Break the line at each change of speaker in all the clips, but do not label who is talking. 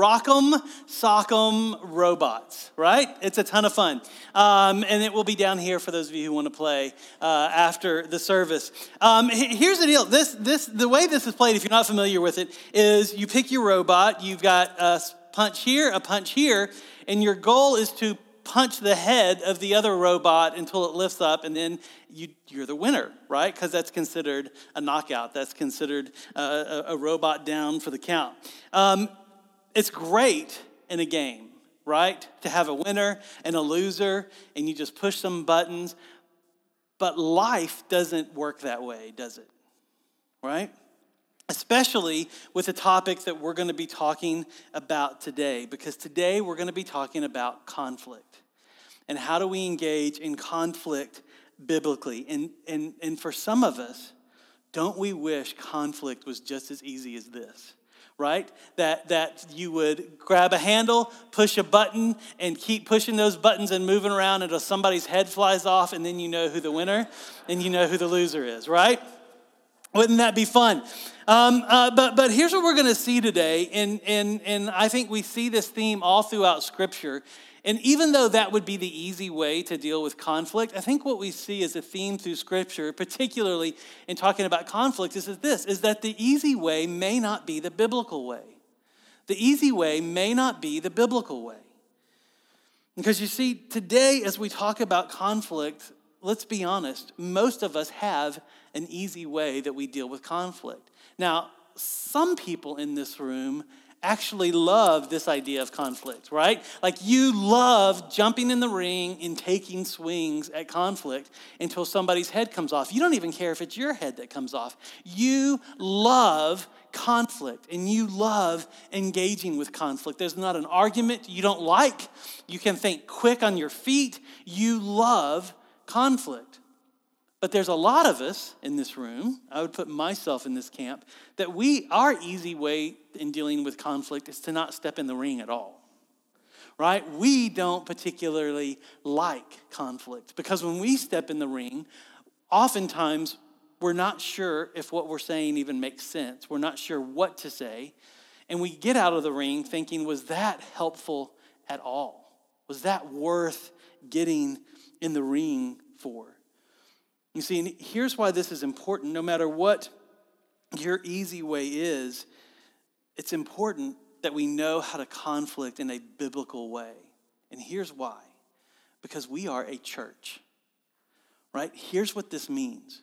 Rock'em Sock'em Robots, right? It's a ton of fun. Um, and it will be down here for those of you who want to play uh, after the service. Um, here's the deal this, this, the way this is played, if you're not familiar with it, is you pick your robot, you've got a punch here, a punch here, and your goal is to punch the head of the other robot until it lifts up, and then you, are the winner, right? Because that's considered a knockout. That's considered a, a robot down for the count. Um, it's great in a game, right? To have a winner and a loser, and you just push some buttons. But life doesn't work that way, does it? Right? especially with the topic that we're going to be talking about today, because today we're going to be talking about conflict and how do we engage in conflict biblically. And, and, and for some of us, don't we wish conflict was just as easy as this? Right? That, that you would grab a handle, push a button, and keep pushing those buttons and moving around until somebody's head flies off, and then you know who the winner and you know who the loser is, right? Wouldn't that be fun? Um, uh, but, but here's what we're going to see today, and, and, and I think we see this theme all throughout Scripture. And even though that would be the easy way to deal with conflict, I think what we see as a theme through Scripture, particularly in talking about conflict, is this, is that the easy way may not be the biblical way. The easy way may not be the biblical way. Because you see, today as we talk about conflict, let's be honest, most of us have an easy way that we deal with conflict. Now, some people in this room actually love this idea of conflict, right? Like you love jumping in the ring and taking swings at conflict until somebody's head comes off. You don't even care if it's your head that comes off. You love conflict and you love engaging with conflict. There's not an argument you don't like. You can think quick on your feet. You love conflict. But there's a lot of us in this room, I would put myself in this camp, that we, our easy way in dealing with conflict is to not step in the ring at all. Right? We don't particularly like conflict because when we step in the ring, oftentimes we're not sure if what we're saying even makes sense. We're not sure what to say. And we get out of the ring thinking, was that helpful at all? Was that worth getting in the ring for? You see, and here's why this is important. No matter what your easy way is, it's important that we know how to conflict in a biblical way. And here's why because we are a church, right? Here's what this means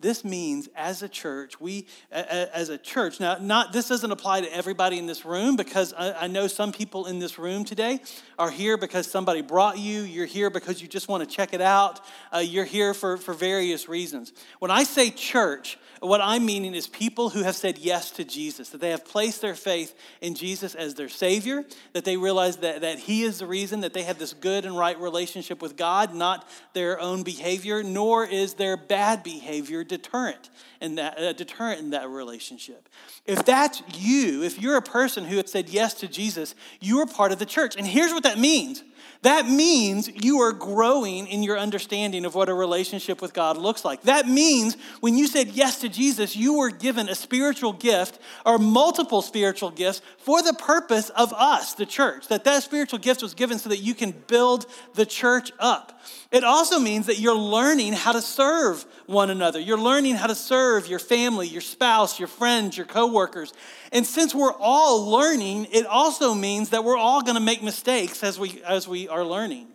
this means as a church, we, as a church, now, not, this doesn't apply to everybody in this room because I, know some people in this room today are here because somebody brought you. You're here because you just want to check it out. Uh, you're here for, for various reasons. When I say church, what I'm meaning is people who have said yes to Jesus, that they have placed their faith in Jesus as their Savior, that they realize that, that He is the reason that they have this good and right relationship with God, not their own behavior, nor is their bad behavior deterrent in that, uh, deterrent in that relationship. If that's you, if you're a person who has said yes to Jesus, you are part of the church. And here's what that means that means you are growing in your understanding of what a relationship with God looks like. That means when you said yes to Jesus, you were given a spiritual gift or multiple spiritual gifts for the purpose of us, the church. That that spiritual gift was given so that you can build the church up. It also means that you're learning how to serve one another. You're learning how to serve your family, your spouse, your friends, your coworkers. And since we're all learning, it also means that we're all going to make mistakes as we as we are learning.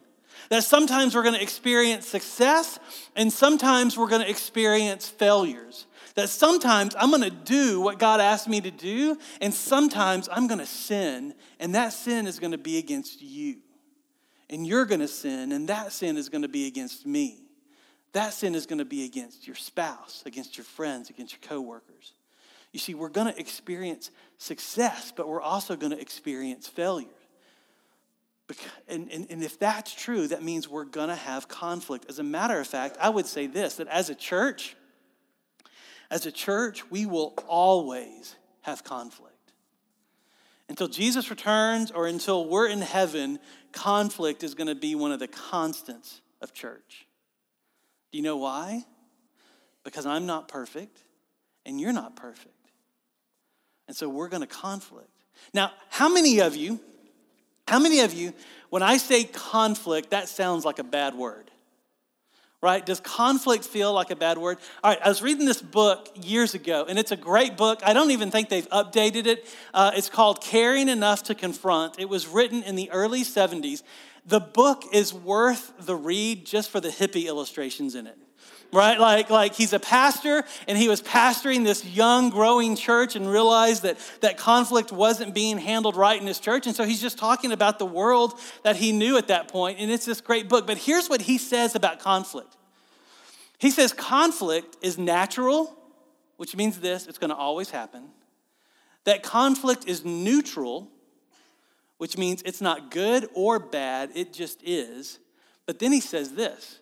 That sometimes we're going to experience success and sometimes we're going to experience failures. That sometimes I'm going to do what God asked me to do and sometimes I'm going to sin and that sin is going to be against you and you're going to sin, and that sin is going to be against me. That sin is going to be against your spouse, against your friends, against your coworkers. You see, we're going to experience success, but we're also going to experience failure. And, and, and if that's true, that means we're going to have conflict. As a matter of fact, I would say this that as a church, as a church, we will always have conflict. Until Jesus returns or until we're in heaven, conflict is going to be one of the constants of church. Do you know why? Because I'm not perfect and you're not perfect. And so we're going to conflict. Now, how many of you, how many of you, when I say conflict, that sounds like a bad word? Right? Does conflict feel like a bad word? All right, I was reading this book years ago, and it's a great book. I don't even think they've updated it. Uh, it's called Caring Enough to Confront. It was written in the early 70s. The book is worth the read just for the hippie illustrations in it right? Like, like he's a pastor and he was pastoring this young, growing church and realized that, that conflict wasn't being handled right in his church. And so he's just talking about the world that he knew at that point. And it's this great book. But here's what he says about conflict he says, conflict is natural, which means this it's going to always happen. That conflict is neutral, which means it's not good or bad, it just is. But then he says this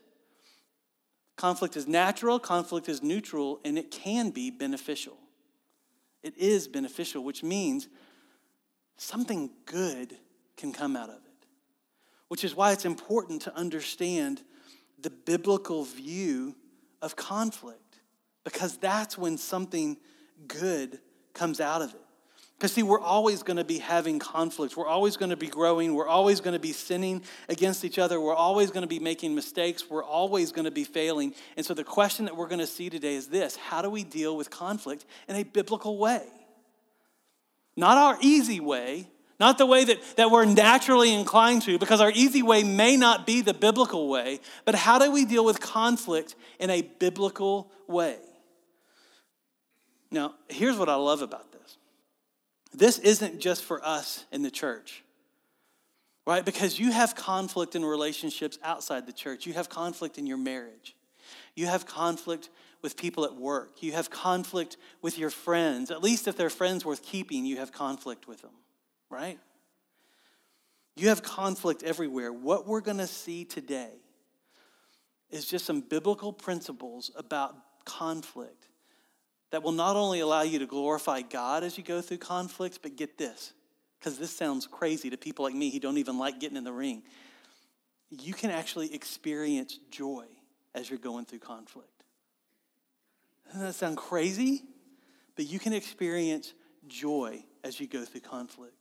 Conflict is natural, conflict is neutral, and it can be beneficial. It is beneficial, which means something good can come out of it. Which is why it's important to understand the biblical view of conflict, because that's when something good comes out of it. Because, see, we're always going to be having conflicts. We're always going to be growing. We're always going to be sinning against each other. We're always going to be making mistakes. We're always going to be failing. And so, the question that we're going to see today is this How do we deal with conflict in a biblical way? Not our easy way, not the way that, that we're naturally inclined to, because our easy way may not be the biblical way, but how do we deal with conflict in a biblical way? Now, here's what I love about this isn't just for us in the church, right? Because you have conflict in relationships outside the church. You have conflict in your marriage. You have conflict with people at work. You have conflict with your friends. At least if they're friends worth keeping, you have conflict with them, right? You have conflict everywhere. What we're going to see today is just some biblical principles about conflict that will not only allow you to glorify God as you go through conflicts, but get this, because this sounds crazy to people like me who don't even like getting in the ring. You can actually experience joy as you're going through conflict. Doesn't that sound crazy? But you can experience joy as you go through conflict.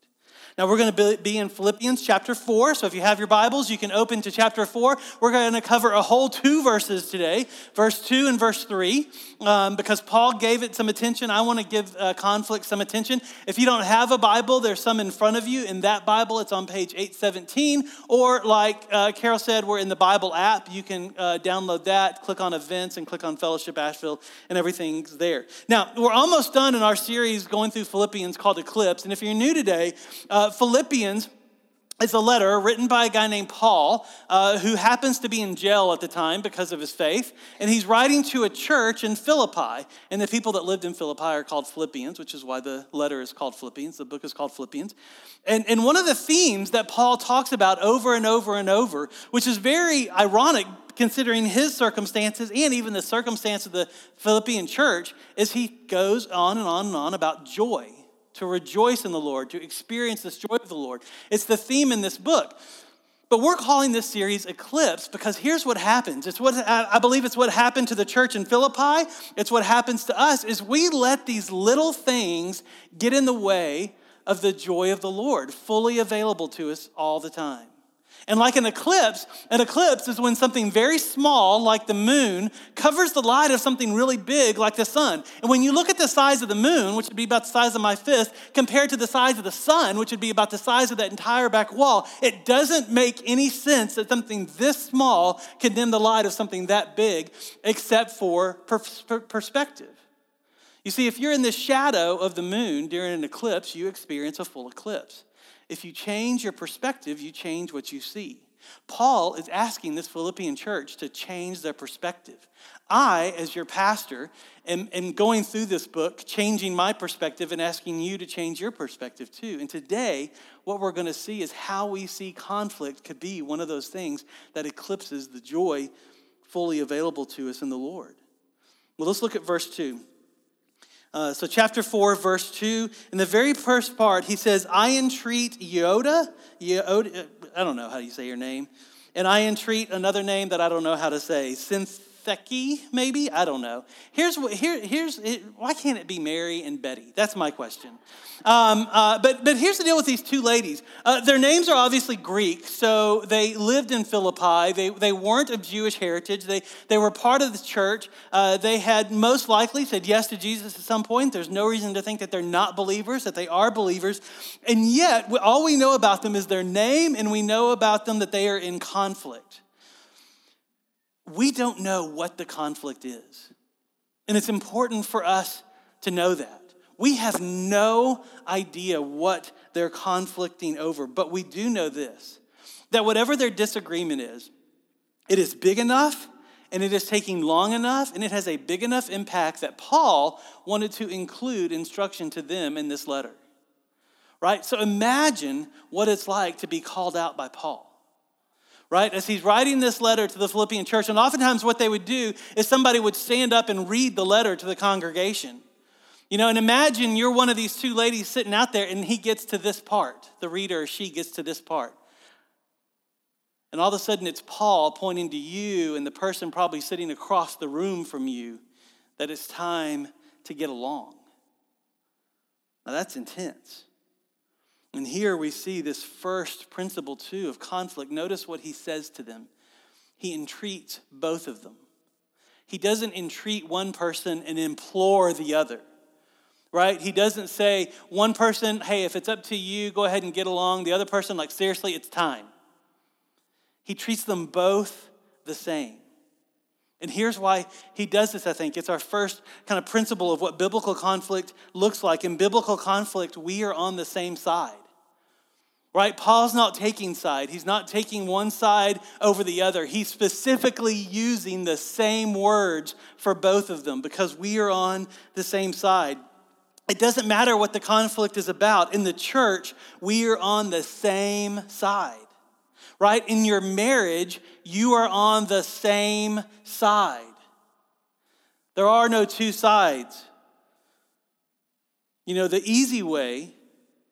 Now, we're going to be in Philippians chapter 4. So, if you have your Bibles, you can open to chapter 4. We're going to cover a whole two verses today, verse 2 and verse 3, um, because Paul gave it some attention. I want to give uh, conflict some attention. If you don't have a Bible, there's some in front of you. In that Bible, it's on page 817. Or, like uh, Carol said, we're in the Bible app. You can uh, download that, click on events, and click on Fellowship Asheville, and everything's there. Now, we're almost done in our series going through Philippians called Eclipse. And if you're new today, uh, Philippians is a letter written by a guy named Paul, uh, who happens to be in jail at the time because of his faith. And he's writing to a church in Philippi. And the people that lived in Philippi are called Philippians, which is why the letter is called Philippians. The book is called Philippians. And, and one of the themes that Paul talks about over and over and over, which is very ironic considering his circumstances and even the circumstance of the Philippian church, is he goes on and on and on about joy to rejoice in the Lord, to experience this joy of the Lord. It's the theme in this book. But we're calling this series Eclipse because here's what happens. It's what I believe it's what happened to the church in Philippi. It's what happens to us is we let these little things get in the way of the joy of the Lord, fully available to us all the time. And like an eclipse, an eclipse is when something very small, like the moon, covers the light of something really big, like the sun. And when you look at the size of the moon, which would be about the size of my fist, compared to the size of the sun, which would be about the size of that entire back wall, it doesn't make any sense that something this small can dim the light of something that big, except for perspective. You see, if you're in the shadow of the moon during an eclipse, you experience a full eclipse. If you change your perspective, you change what you see. Paul is asking this Philippian church to change their perspective. I, as your pastor, am, am, going through this book, changing my perspective and asking you to change your perspective too. And today, what we're going to see is how we see conflict could be one of those things that eclipses the joy fully available to us in the Lord. Well, let's look at verse 2. Uh, so, chapter 4, verse 2, in the very first part, he says, I entreat Yoda, Yoda, I don't know how you say your name, and I entreat another name that I don't know how to say, Synth, Theki, maybe? I don't know. Here's what, here, here's, it, why can't it be Mary and Betty? That's my question. Um, uh, but, but here's the deal with these two ladies. Uh, their names are obviously Greek, so they lived in Philippi. They, they weren't of Jewish heritage, they, they were part of the church. Uh, they had most likely said yes to Jesus at some point. There's no reason to think that they're not believers, that they are believers. And yet, all we know about them is their name, and we know about them that they are in conflict. We don't know what the conflict is. And it's important for us to know that. We have no idea what they're conflicting over, but we do know this that whatever their disagreement is, it is big enough and it is taking long enough and it has a big enough impact that Paul wanted to include instruction to them in this letter. Right? So imagine what it's like to be called out by Paul right? As he's writing this letter to the Philippian church, and oftentimes what they would do is somebody would stand up and read the letter to the congregation. You know, and imagine you're one of these two ladies sitting out there and he gets to this part. The reader or she gets to this part. And all of a sudden it's Paul pointing to you and the person probably sitting across the room from you that it's time to get along. Now that's intense. And here we see this first principle, too, of conflict. Notice what he says to them. He entreats both of them. He doesn't entreat one person and implore the other right? He doesn't say one person, hey, if it's up to you, go ahead and get along. The other person, like, seriously, it's time. He treats them both the same. And here's why he does this, I think. It's our first kind of principle of what biblical conflict looks like. In biblical conflict, we are on the same side. Right? Paul's not taking side. He's not taking one side over the other. He's specifically using the same words for both of them because we are on the same side. It doesn't matter what the conflict is about. In the church, we are on the same side, right? In your marriage, you are on the same side. There are no two sides. You know, the easy way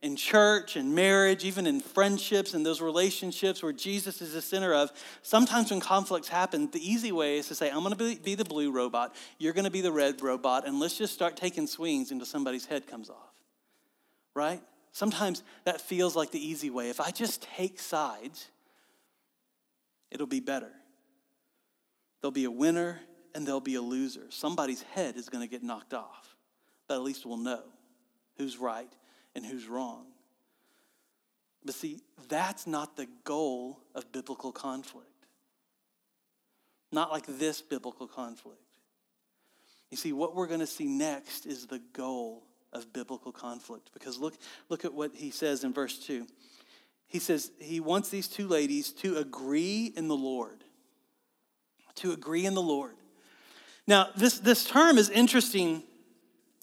in church and marriage, even in friendships and those relationships where Jesus is the center of, sometimes when conflicts happen, the easy way is to say, I'm going to be, the blue robot, you're going to be the red robot, and let's just start taking swings until somebody's head comes off. Right? Sometimes that feels like the easy way. If I just take sides, it'll be better. There'll be a winner and there'll be a loser. Somebody's head is going to get knocked off, but at least we'll know who's right and who's wrong. But see, that's not the goal of biblical conflict. Not like this biblical conflict. You see, what we're going to see next is the goal of biblical conflict. Because look, look at what he says in verse 2. He says he wants these two ladies to agree in the Lord. To agree in the Lord. Now, this, this term is interesting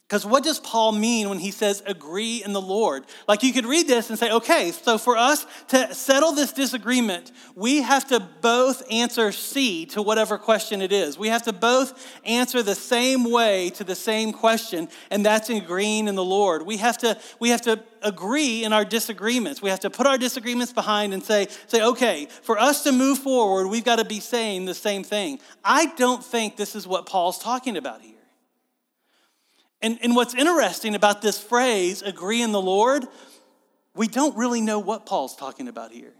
because what does Paul mean when he says agree in the Lord? Like you could read this and say, okay, so for us to settle this disagreement, we have to both answer C to whatever question it is. We have to both answer the same way to the same question, and that's agreeing in the Lord. We have to, we have to agree in our disagreements. We have to put our disagreements behind and say, say, okay, for us to move forward, we've got to be saying the same thing. I don't think this is what Paul's talking about here. And, and what's interesting about this phrase, agree in the Lord, we don't really know what Paul's talking about here.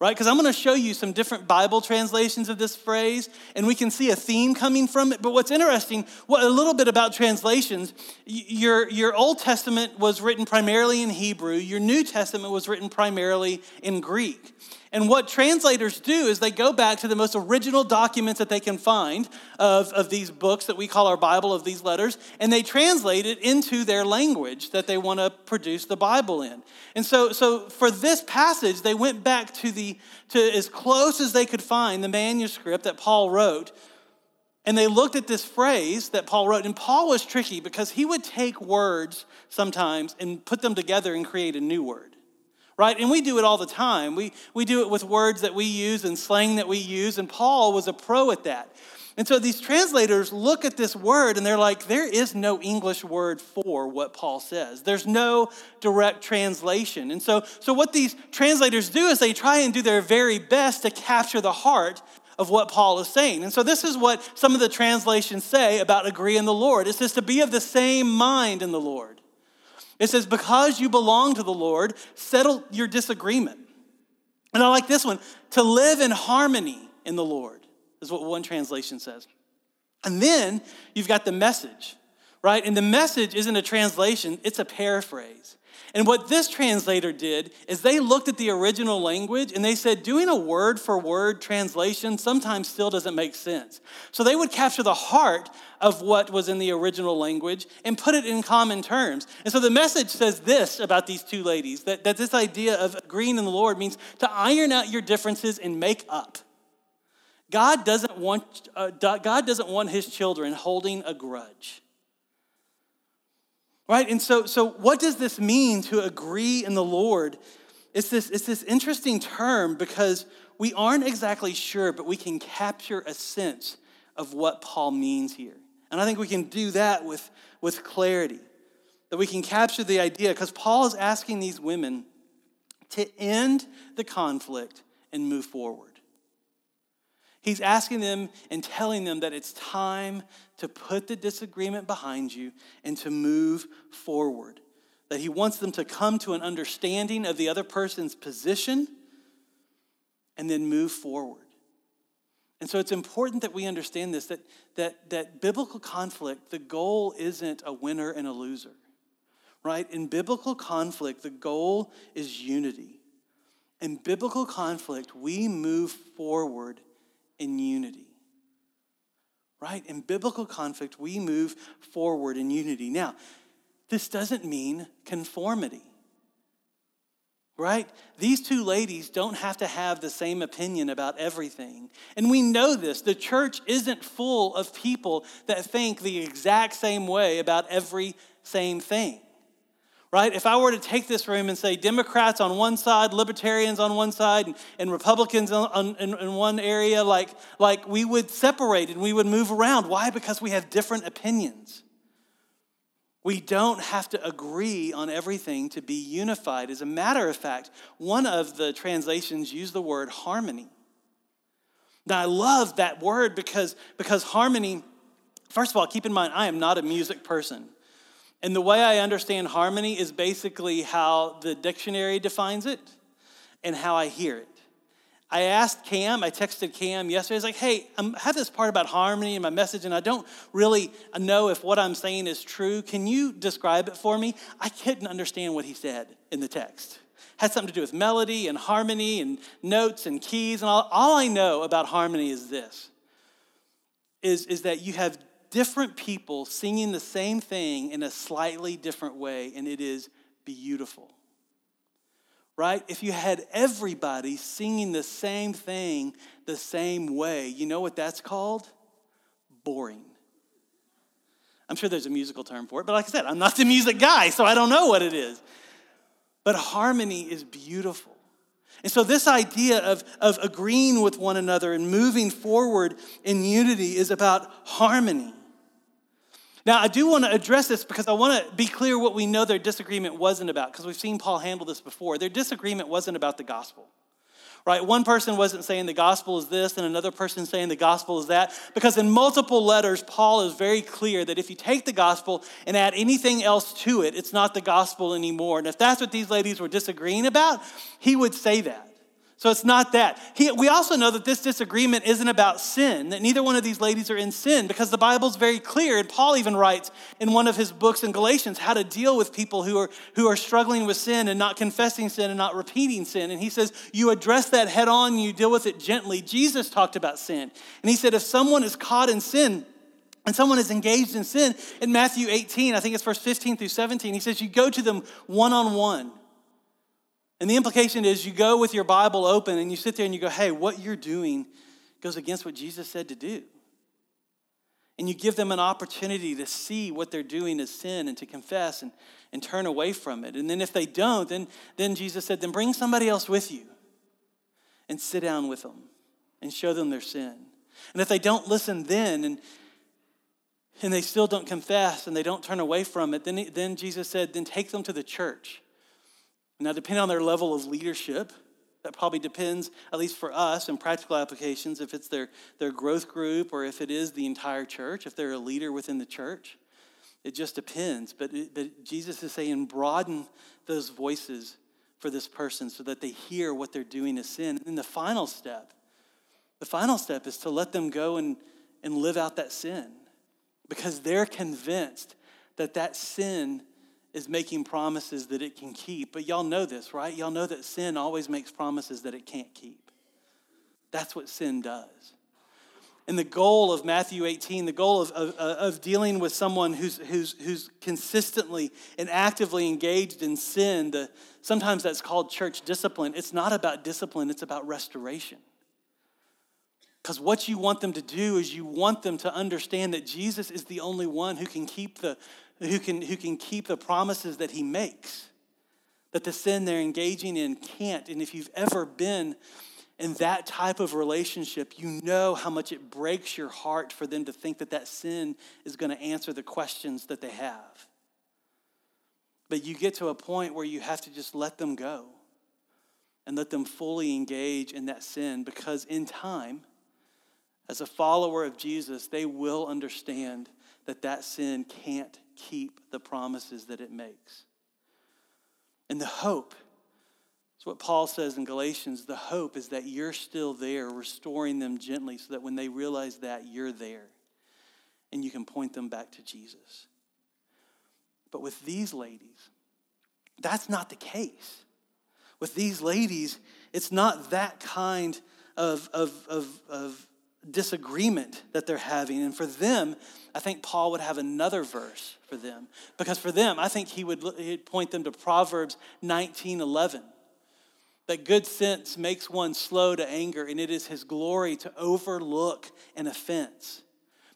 Right? Because I'm going to show you some different Bible translations of this phrase, and we can see a theme coming from it. But what's interesting, what, a little bit about translations, your, your Old Testament was written primarily in Hebrew, your New Testament was written primarily in Greek. And what translators do is they go back to the most original documents that they can find of, of these books that we call our Bible, of these letters, and they translate it into their language that they want to produce the Bible in. And so, so for this passage, they went back to, the, to as close as they could find the manuscript that Paul wrote. And they looked at this phrase that Paul wrote. And Paul was tricky because he would take words sometimes and put them together and create a new word right? And we do it all the time. We, we do it with words that we use and slang that we use, and Paul was a pro at that. And so these translators look at this word and they're like, there is no English word for what Paul says. There's no direct translation. And so, so what these translators do is they try and do their very best to capture the heart of what Paul is saying. And so, this is what some of the translations say about agree in the Lord it says to be of the same mind in the Lord. It says, because you belong to the Lord, settle your disagreement. And I like this one to live in harmony in the Lord, is what one translation says. And then you've got the message, right? And the message isn't a translation, it's a paraphrase. And what this translator did is they looked at the original language and they said, doing a word for word translation sometimes still doesn't make sense. So they would capture the heart of what was in the original language and put it in common terms. And so the message says this about these two ladies that, that this idea of agreeing in the Lord means to iron out your differences and make up. God doesn't want, uh, God doesn't want his children holding a grudge. Right? And so, so what does this mean to agree in the Lord? It's this, it's this interesting term because we aren't exactly sure, but we can capture a sense of what Paul means here. And I think we can do that with, with clarity, that we can capture the idea, because Paul is asking these women to end the conflict and move forward. He's asking them and telling them that it's time to put the disagreement behind you and to move forward. That he wants them to come to an understanding of the other person's position and then move forward. And so it's important that we understand this that, that, that biblical conflict, the goal isn't a winner and a loser, right? In biblical conflict, the goal is unity. In biblical conflict, we move forward in unity. Right? In biblical conflict, we move forward in unity. Now, this doesn't mean conformity. Right? These two ladies don't have to have the same opinion about everything. And we know this. The church isn't full of people that think the exact same way about every same thing right? If I were to take this room and say Democrats on one side, libertarians on one side, and, and Republicans on, on, in, in one area, like, like we would separate and we would move around. Why? Because we have different opinions. We don't have to agree on everything to be unified. As a matter of fact, one of the translations used the word harmony. Now, I love that word because, because harmony, first of all, keep in mind, I am not a music person. And the way I understand harmony is basically how the dictionary defines it and how I hear it. I asked Cam, I texted Cam yesterday. I was like, hey, um, I have this part about harmony in my message, and I don't really know if what I'm saying is true. Can you describe it for me? I couldn't understand what he said in the text. It had something to do with melody and harmony and notes and keys. And all, all I know about harmony is this is, is that you have different people singing the same thing in a slightly different way, and it is beautiful. Right? If you had everybody singing the same thing the same way, you know what that's called? Boring. I'm sure there's a musical term for it, but like I said, I'm not the music guy, so I don't know what it is. But harmony is beautiful. And so, this idea of, of agreeing with one another and moving forward in unity is about harmony. Now, I do want to address this because I want to be clear what we know their disagreement wasn't about, because we've seen Paul handle this before. Their disagreement wasn't about the gospel, right? One person wasn't saying the gospel is this, and another person saying the gospel is that, because in multiple letters, Paul is very clear that if you take the gospel and add anything else to it, it's not the gospel anymore. And if that's what these ladies were disagreeing about, he would say that. So it's not that. He, we also know that this disagreement isn't about sin, that neither one of these ladies are in sin, because the Bible's very clear. And Paul even writes in one of his books in Galatians how to deal with people who are, who are struggling with sin and not confessing sin and not repeating sin. And he says, You address that head on, you deal with it gently. Jesus talked about sin. And he said, If someone is caught in sin, and someone is engaged in sin, in Matthew 18, I think it's verse 15 through 17, he says, You go to them one on one and the implication is you go with your Bible open and you sit there and you go, hey, what you're doing goes against what Jesus said to do. And you give them an opportunity to see what they're doing is sin and to confess and, and turn away from it. And then if they don't, then, then Jesus said, then bring somebody else with you and sit down with them and show them their sin. And if they don't listen then and, and they still don't confess and they don't turn away from it, then, then Jesus said, then take them to the church now, depending on their level of leadership, That probably depends, at least for us in practical applications, if it's their, their growth group or if it is the entire church, if they're a leader within the church. It just depends. But, it, but Jesus is saying, broaden those voices for this person so that they hear what they're doing is sin. And the final step, the final step is to let them go and, and live out that sin because they're convinced that that sin is making promises that it can keep. But y'all know this, right? Y'all know that sin always makes promises that it can't keep. That's what sin does. And the goal of Matthew 18, the goal of, of, of, dealing with someone who's, who's, who's consistently and actively engaged in sin, the, sometimes that's called church discipline. It's not about discipline, it's about restoration. Because what you want them to do is you want them to understand that Jesus is the only one who can keep the, who can, who can keep the promises that he makes. That the sin they're engaging in can't. And if you've ever been in that type of relationship, you know how much it breaks your heart for them to think that that sin is going to answer the questions that they have. But you get to a point where you have to just let them go and let them fully engage in that sin because in time, as a follower of Jesus, they will understand that that sin can't keep the promises that it makes. And the hope it's what Paul says in Galatians the hope is that you're still there, restoring them gently, so that when they realize that, you're there and you can point them back to Jesus. But with these ladies, that's not the case. With these ladies, it's not that kind of, of, of, of disagreement that they're having. And for them, I think Paul would have another verse for them. Because for them, I think he would he'd point them to Proverbs 19 11 that good sense makes one slow to anger, and it is his glory to overlook an offense.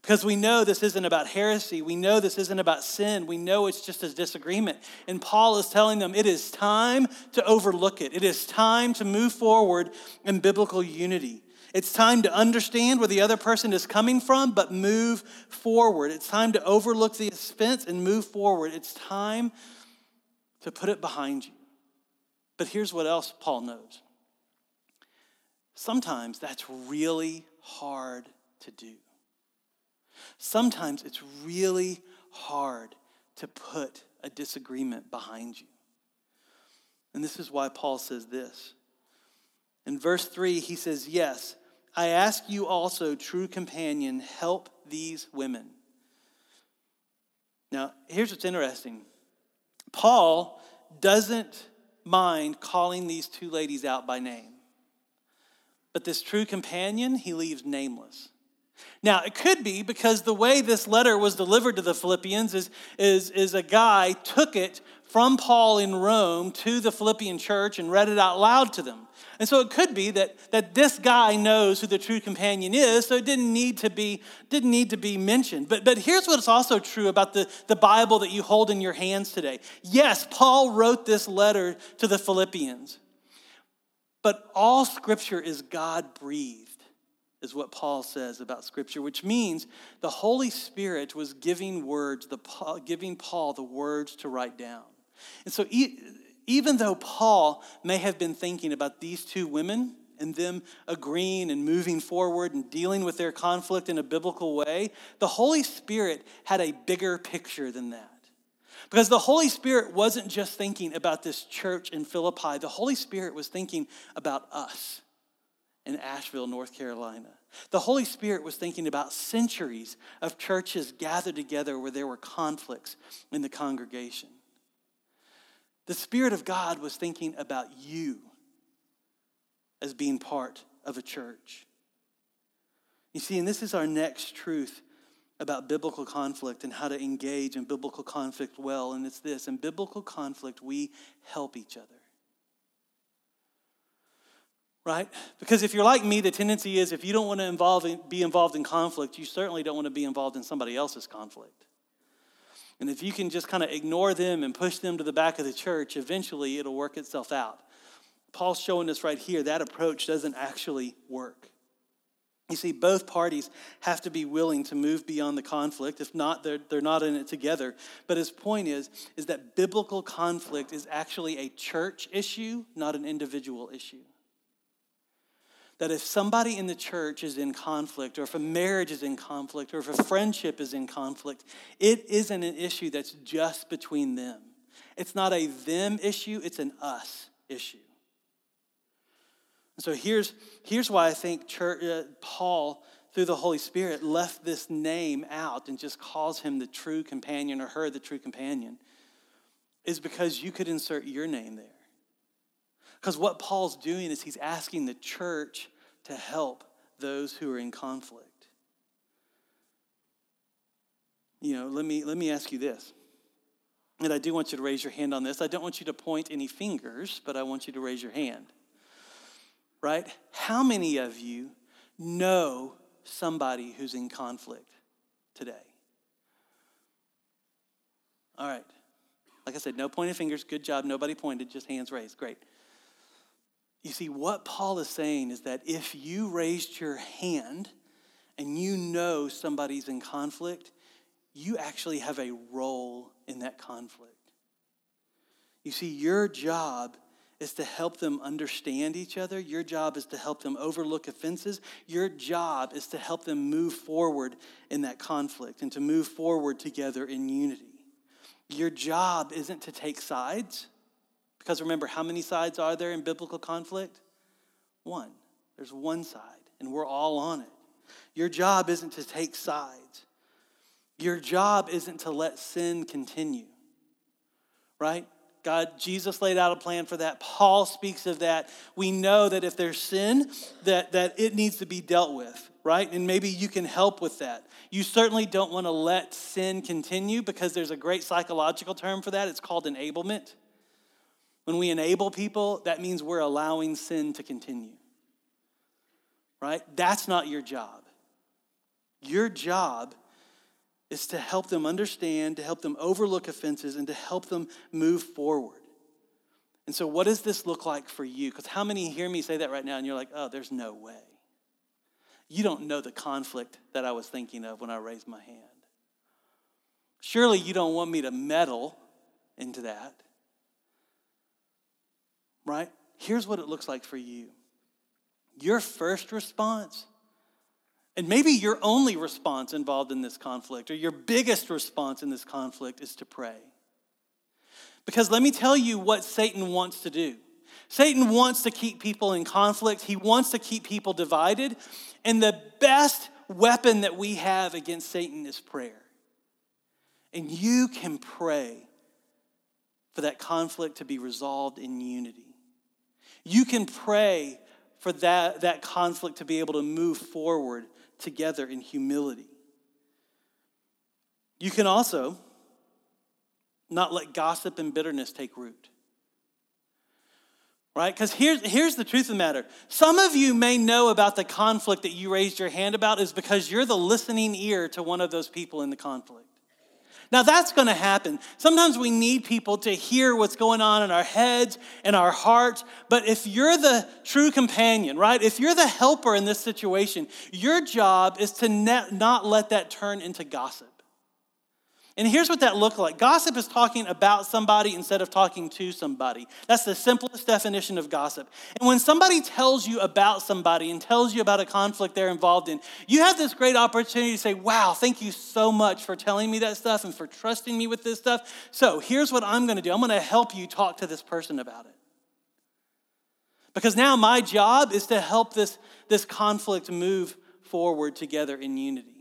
Because we know this isn't about heresy. We know this isn't about sin. We know it's just a disagreement. And Paul is telling them it is time to overlook it. It is time to move forward in biblical unity. It's time to understand where the other person is coming from, but move forward. It's time to overlook the offense and move forward. It's time to put it behind you. But here's what else Paul knows sometimes that's really hard to do. Sometimes it's really hard to put a disagreement behind you. And this is why Paul says this. In verse 3, he says, Yes, I ask you also, true companion, help these women. Now, here's what's interesting Paul doesn't mind calling these two ladies out by name. But this true companion, he leaves nameless. Now, it could be because the way this letter was delivered to the Philippians is, is, is a guy took it from Paul in Rome to the Philippian church and read it out loud to them. And so it could be that, that this guy knows who the true companion is, so it didn't need to be, didn't need to be mentioned. But, but here's what's also true about the, the Bible that you hold in your hands today. Yes, Paul wrote this letter to the Philippians, but all scripture is God breathed is what Paul says about Scripture, which means the Holy Spirit was giving words, the, giving Paul the words to write down. And so even though Paul may have been thinking about these two women and them agreeing and moving forward and dealing with their conflict in a biblical way, the Holy Spirit had a bigger picture than that. Because the Holy Spirit wasn't just thinking about this church in Philippi, the Holy Spirit was thinking about us in Asheville, North Carolina. The Holy Spirit was thinking about centuries of churches gathered together where there were conflicts in the congregation. The Spirit of God was thinking about you as being part of a church. You see, and this is our next truth about biblical conflict and how to engage in biblical conflict well, and it's this in biblical conflict, we help each other. Right? Because if you're like me, the tendency is if you don't want to involve in, be involved in conflict, you certainly don't want to be involved in somebody else's conflict. And if you can just kind of ignore them and push them to the back of the church, eventually it'll work itself out. Paul's showing us right here that approach doesn't actually work. You see, both parties have to be willing to move beyond the conflict. If not, they're, they're not in it together. But his point is, is that biblical conflict is actually a church issue, not an individual issue. That if somebody in the church is in conflict, or if a marriage is in conflict, or if a friendship is in conflict, it isn't an issue that's just between them. It's not a them issue, it's an us issue. so here's, here's why I think church, uh, Paul, through the Holy Spirit, left this name out and just calls him the true companion or her the true companion, is because you could insert your name there. Because what Paul's doing is he's asking the church to help those who are in conflict. You know, let me, let me ask you this. And I do want you to raise your hand on this. I don't want you to point any fingers, but I want you to raise your hand. Right? How many of you know somebody who's in conflict today? All right. Like I said, no pointing fingers. Good job. Nobody pointed, just hands raised. Great. You see, what Paul is saying is that if you raised your hand and you know somebody's in conflict, you actually have a role in that conflict. You see, your job is to help them understand each other. Your job is to help them overlook offenses. Your job is to help them move forward in that conflict and to move forward together in unity. Your job isn't to take sides. Because remember, how many sides are there in biblical conflict? One. There's one side, and we're all on it. Your job isn't to take sides. Your job isn't to let sin continue, right? God, Jesus laid out a plan for that. Paul speaks of that. We know that if there's sin, that, that it needs to be dealt with, right? And maybe you can help with that. You certainly don't want to let sin continue because there's a great psychological term for that. It's called enablement. When we enable people, that means we're allowing sin to continue. Right? That's not your job. Your job is to help them understand, to help them overlook offenses, and to help them move forward. And so, what does this look like for you? Because how many hear me say that right now and you're like, oh, there's no way? You don't know the conflict that I was thinking of when I raised my hand. Surely you don't want me to meddle into that right? Here's what it looks like for you your first response, and maybe your only response involved in this conflict, or your biggest response in this conflict, is to pray. Because let me tell you what Satan wants to do. Satan wants to keep people in conflict. He wants to keep people divided. And the best weapon that we have against Satan is prayer. And you can pray for that conflict to be resolved in unity. You can pray for that, that conflict to be able to move forward together in humility. You can also not let gossip and bitterness take root. Right? Because here's, here's the truth of the matter. Some of you may know about the conflict that you raised your hand about is because you're the listening ear to one of those people in the conflict. Now, that's going to happen. Sometimes we need people to hear what's going on in our heads and our hearts. But if you're the true companion, right, if you're the helper in this situation, your job is to not let that turn into gossip. And here's what that looked like gossip is talking about somebody instead of talking to somebody. That's the simplest definition of gossip. And when somebody tells you about somebody and tells you about a conflict they're involved in, you have this great opportunity to say, Wow, thank you so much for telling me that stuff and for trusting me with this stuff. So here's what I'm going to do I'm going to help you talk to this person about it. Because now my job is to help this, this conflict move forward together in unity.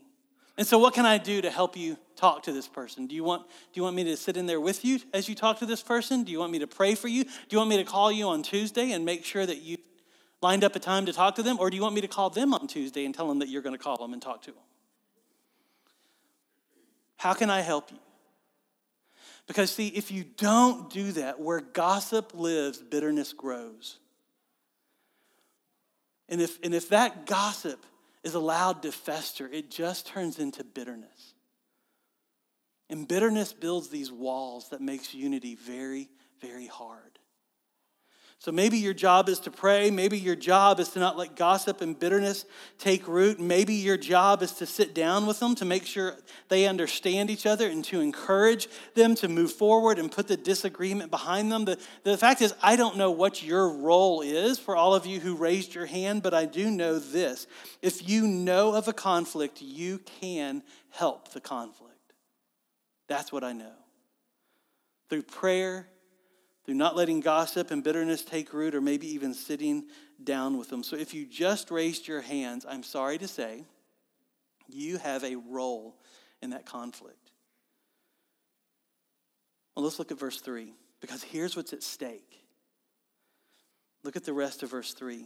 And so, what can I do to help you talk to this person? Do you, want, do you want me to sit in there with you as you talk to this person? Do you want me to pray for you? Do you want me to call you on Tuesday and make sure that you lined up a time to talk to them? Or do you want me to call them on Tuesday and tell them that you're going to call them and talk to them? How can I help you? Because, see, if you don't do that, where gossip lives, bitterness grows. And if, and if that gossip is allowed to fester, it just turns into bitterness. And bitterness builds these walls that makes unity very, very hard. So maybe your job is to pray. Maybe your job is to not let gossip and bitterness take root. Maybe your job is to sit down with them to make sure they understand each other and to encourage them to move forward and put the disagreement behind them. The, the fact is, I don't know what your role is for all of you who raised your hand, but I do know this. If you know of a conflict, you can help the conflict. That's what I know. Through prayer, through not letting gossip and bitterness take root, or maybe even sitting down with them. So if you just raised your hands, I'm sorry to say, you have a role in that conflict. Well, let's look at verse 3, because here's what's at stake. Look at the rest of verse 3.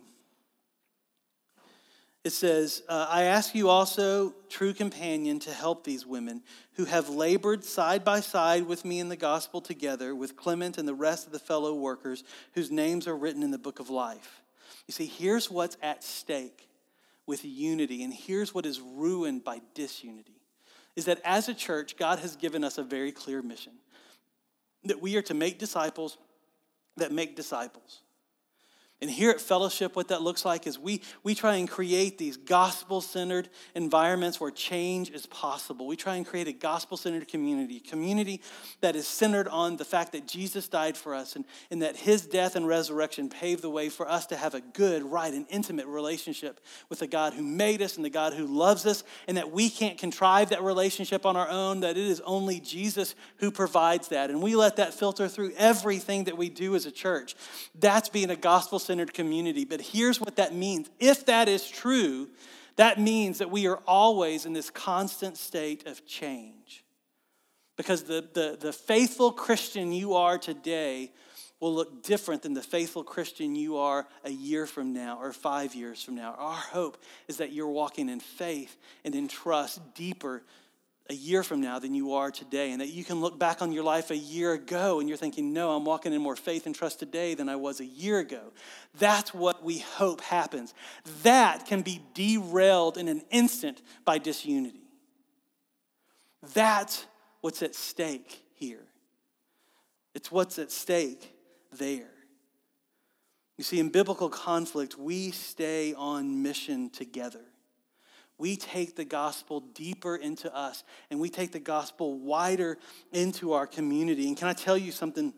It says, uh, I ask you also, true companion, to help these women who have labored side by side with me in the gospel together with Clement and the rest of the fellow workers whose names are written in the book of life. You see, here's what's at stake with unity, and here's what is ruined by disunity is that as a church, God has given us a very clear mission that we are to make disciples that make disciples. And here at Fellowship, what that looks like is we, we try and create these gospel centered environments where change is possible. We try and create a gospel centered community, community that is centered on the fact that Jesus died for us and, and that his death and resurrection paved the way for us to have a good, right, and intimate relationship with the God who made us and the God who loves us, and that we can't contrive that relationship on our own, that it is only Jesus who provides that. And we let that filter through everything that we do as a church. That's being a gospel centered community. But here's what that means if that is true, that means that we are always in this constant state of change. Because the, the, the faithful Christian you are today will look different than the faithful Christian you are a year from now or five years from now. Our hope is that you're walking in faith and in trust deeper a year from now than you are today, and that you can look back on your life a year ago and you're thinking, no, I'm walking in more faith and trust today than I was a year ago. That's what we hope happens. That can be derailed in an instant by disunity. That's what's at stake here. It's what's at stake there. You see, in biblical conflict, we stay on mission together we take the gospel deeper into us and we take the gospel wider into our community. And can I tell you something?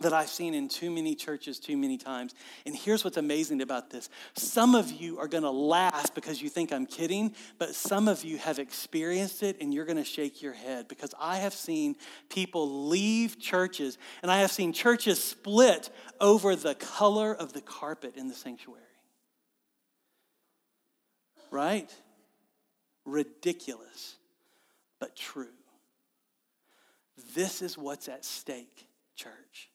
that I've seen in too many churches too many times. And here's what's amazing about this some of you are going to laugh because you think I'm kidding, but some of you have experienced it and you're going to shake your head because I have seen people leave churches and I have seen churches split over the color of the carpet in the sanctuary. Right? Ridiculous, but true. This is what's at stake, church.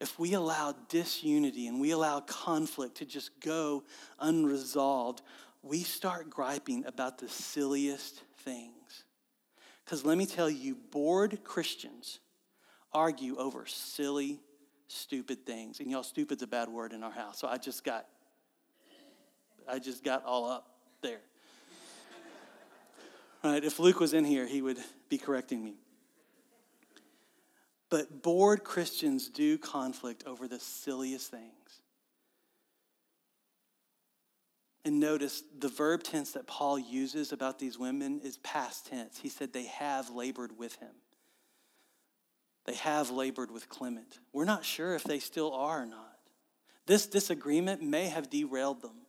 If we allow disunity and we allow conflict to just go unresolved, we start griping about the silliest things. Because let me tell you, bored Christians argue over silly, stupid things. And y'all, stupid's a bad word in our house. So I just got, I just got all up there. Right? If Luke was in here, he would be correcting me. But bored Christians do conflict over the silliest things. And notice the verb tense that Paul uses about these women is past tense. He said they have labored with him. They have labored with Clement. We're not sure if they still are or not. This disagreement may have derailed them.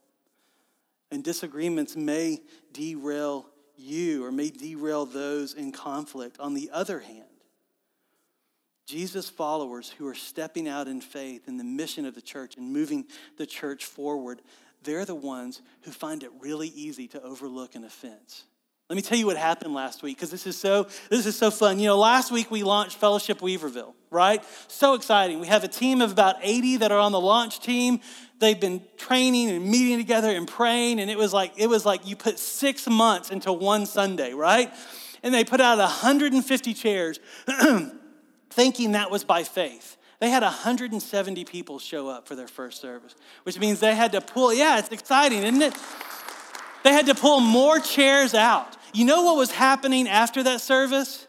And disagreements may derail you or may derail those in conflict. On the other hand, Jesus' followers who are stepping out in faith in the mission of the church and moving the church forward, they're the ones who find it really easy to overlook an offense. Let me tell you what happened last week because this is so this is so fun. You know, last week we launched Fellowship Weaverville, right? So exciting. We have a team of about 80 that are on the launch team. They've been training and meeting together and praying and it was like it was like you put 6 months into one Sunday, right? And they put out 150 chairs thinking that was by faith. They had 170 people show up for their first service, which means they had to pull, yeah, it's exciting, isn't it? They had to pull more chairs out. You know what was happening after that service?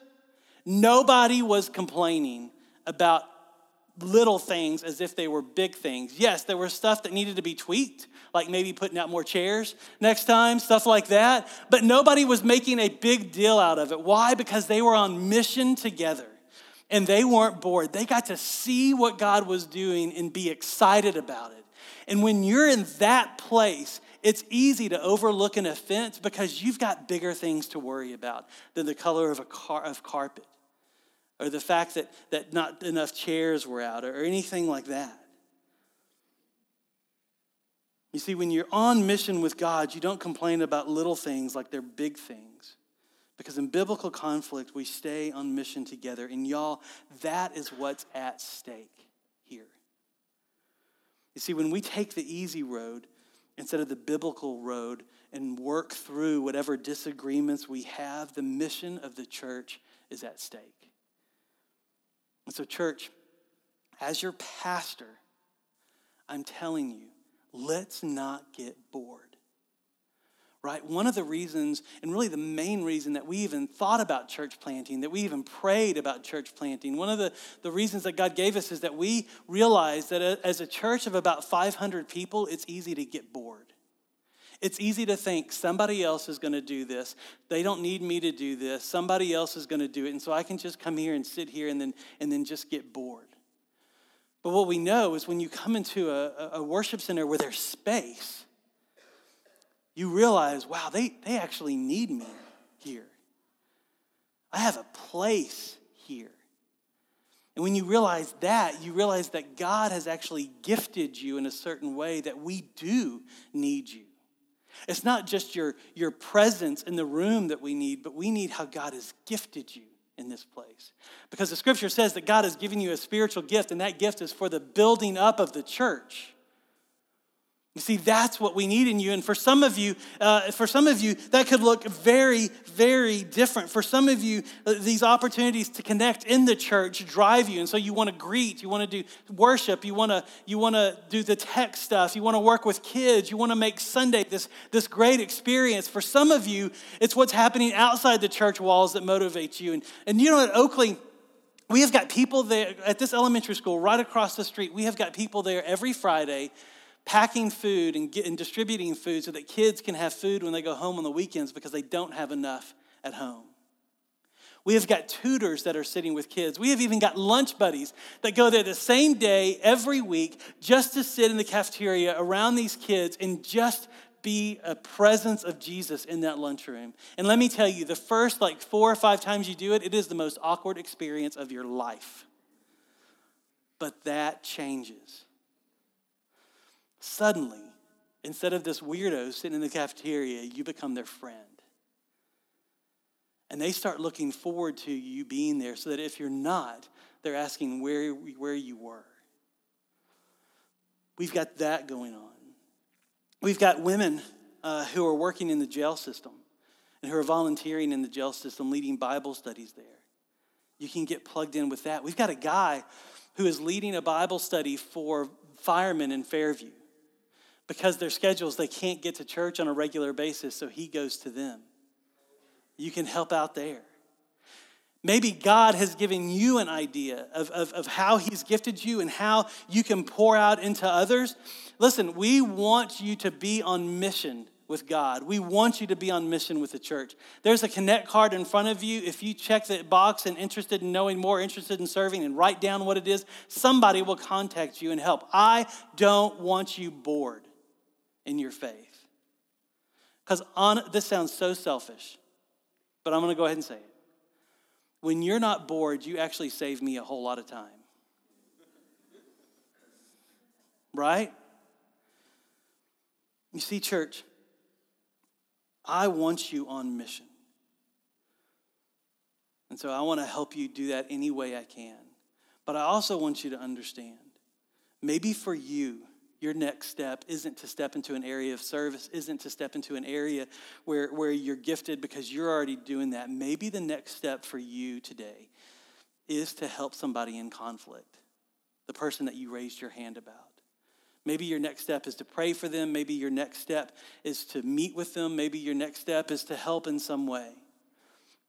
Nobody was complaining about little things as if they were big things. Yes, there were stuff that needed to be tweaked, like maybe putting out more chairs next time, stuff like that. But nobody was making a big deal out of it. Why? Because they were on mission together and they weren't bored. They got to see what God was doing and be excited about it. And when you're in that place, it's easy to overlook an offense because you've got bigger things to worry about than the color of a car, of carpet or the fact that, that not enough chairs were out or anything like that. You see, when you're on mission with God, you don't complain about little things like they're big things. Because in biblical conflict, we stay on mission together. And y'all, that is what's at stake here. You see, when we take the easy road instead of the biblical road and work through whatever disagreements we have, the mission of the church is at stake. And so, church, as your pastor, I'm telling you, let's not get bored. Right? One of the reasons, and really the main reason that we even thought about church planting, that we even prayed about church planting, one of the, the reasons that God gave us is that we realized that as a church of about 500 people, it's easy to get bored. It's easy to think somebody else is going to do this. They don't need me to do this. Somebody else is going to do it. And so I can just come here and sit here and then, and then just get bored. But what we know is when you come into a, a worship center where there's space, you realize, wow, they, they actually need me here. I have a place here. And when you realize that, you realize that God has actually gifted you in a certain way that we do need you. It's not just your, your presence in the room that we need, but we need how God has gifted you in this place. Because the scripture says that God has given you a spiritual gift, and that gift is for the building up of the church. You see, that's what we need in you. And for some of you, uh, for some of you, that could look very, very different. For some of you, uh, these opportunities to connect in the church drive you. And so you want to greet, you want to do worship, you want to, you want to do the tech stuff, you want to work with kids, you want to make Sunday this, this great experience. For some of you, it's what's happening outside the church walls that motivates you. And, and you know, at Oakley, we have got people there at this elementary school right across the street. We have got people there every Friday packing food and, get, and distributing food so that kids can have food when they go home on the weekends because they don't have enough at home. We have got tutors that are sitting with kids. We have even got lunch buddies that go there the same day every week just to sit in the cafeteria around these kids and just be a presence of Jesus in that lunchroom. And let me tell you, the first like four or five times you do it, it is the most awkward experience of your life. But that changes suddenly, instead of this weirdo sitting in the cafeteria, you become their friend. And they start looking forward to you being there so that if you're not, they're asking where, where you were. We've got that going on. We've got women uh, who are working in the jail system and who are volunteering in the jail system, leading Bible studies there. You can get plugged in with that. We've got a guy who is leading a Bible study for firemen in Fairview because their schedules, they can't get to church on a regular basis, so he goes to them. You can help out there. Maybe God has given you an idea of, of, of how He's gifted you and how you can pour out into others. Listen, we want you to be on mission with God. We want you to be on mission with the church. There's a connect card in front of you. If you check that box and interested in knowing more, interested in serving, and write down what it is, somebody will contact you and help. I don't want you bored in your faith. Because on this sounds so selfish, but I'm to go ahead and say it. When you're not bored, you actually save me a whole lot of time. Right? You see, church, I want you on mission. And so I want to help you do that any way I can. But I also want you to understand maybe for you, your next step isn't to step into an area of service, isn't to step into an area where, where you're gifted because you're already doing that. Maybe the next step for you today is to help somebody in conflict, the person that you raised your hand about. Maybe your next step is to pray for them. Maybe your next step is to meet with them. Maybe your next step is to help in some way.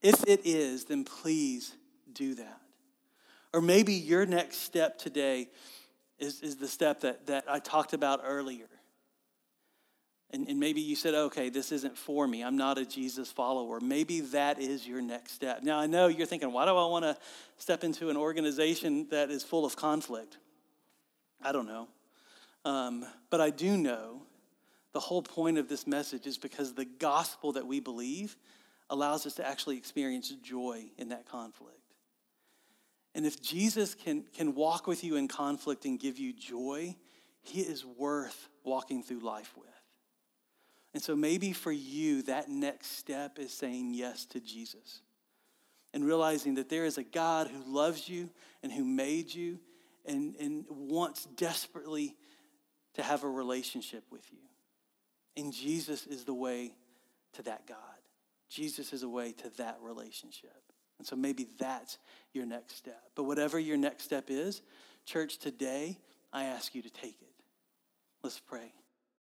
If it is, then please do that. Or maybe your next step today is, is the step that, that I talked about earlier. And, and maybe you said, okay, this isn't for me. I'm not a Jesus follower. Maybe that is your next step. Now, I know you're thinking, why do I want to step into an organization that is full of conflict? I don't know. Um, but I do know the whole point of this message is because the gospel that we believe allows us to actually experience joy in that conflict. And if Jesus can, can walk with you in conflict and give you joy, he is worth walking through life with. And so maybe for you, that next step is saying yes to Jesus and realizing that there is a God who loves you and who made you and, and wants desperately to have a relationship with you. And Jesus is the way to that God. Jesus is a way to that relationship. And so maybe that's your next step. But whatever your next step is, church, today, I ask you to take it. Let's pray.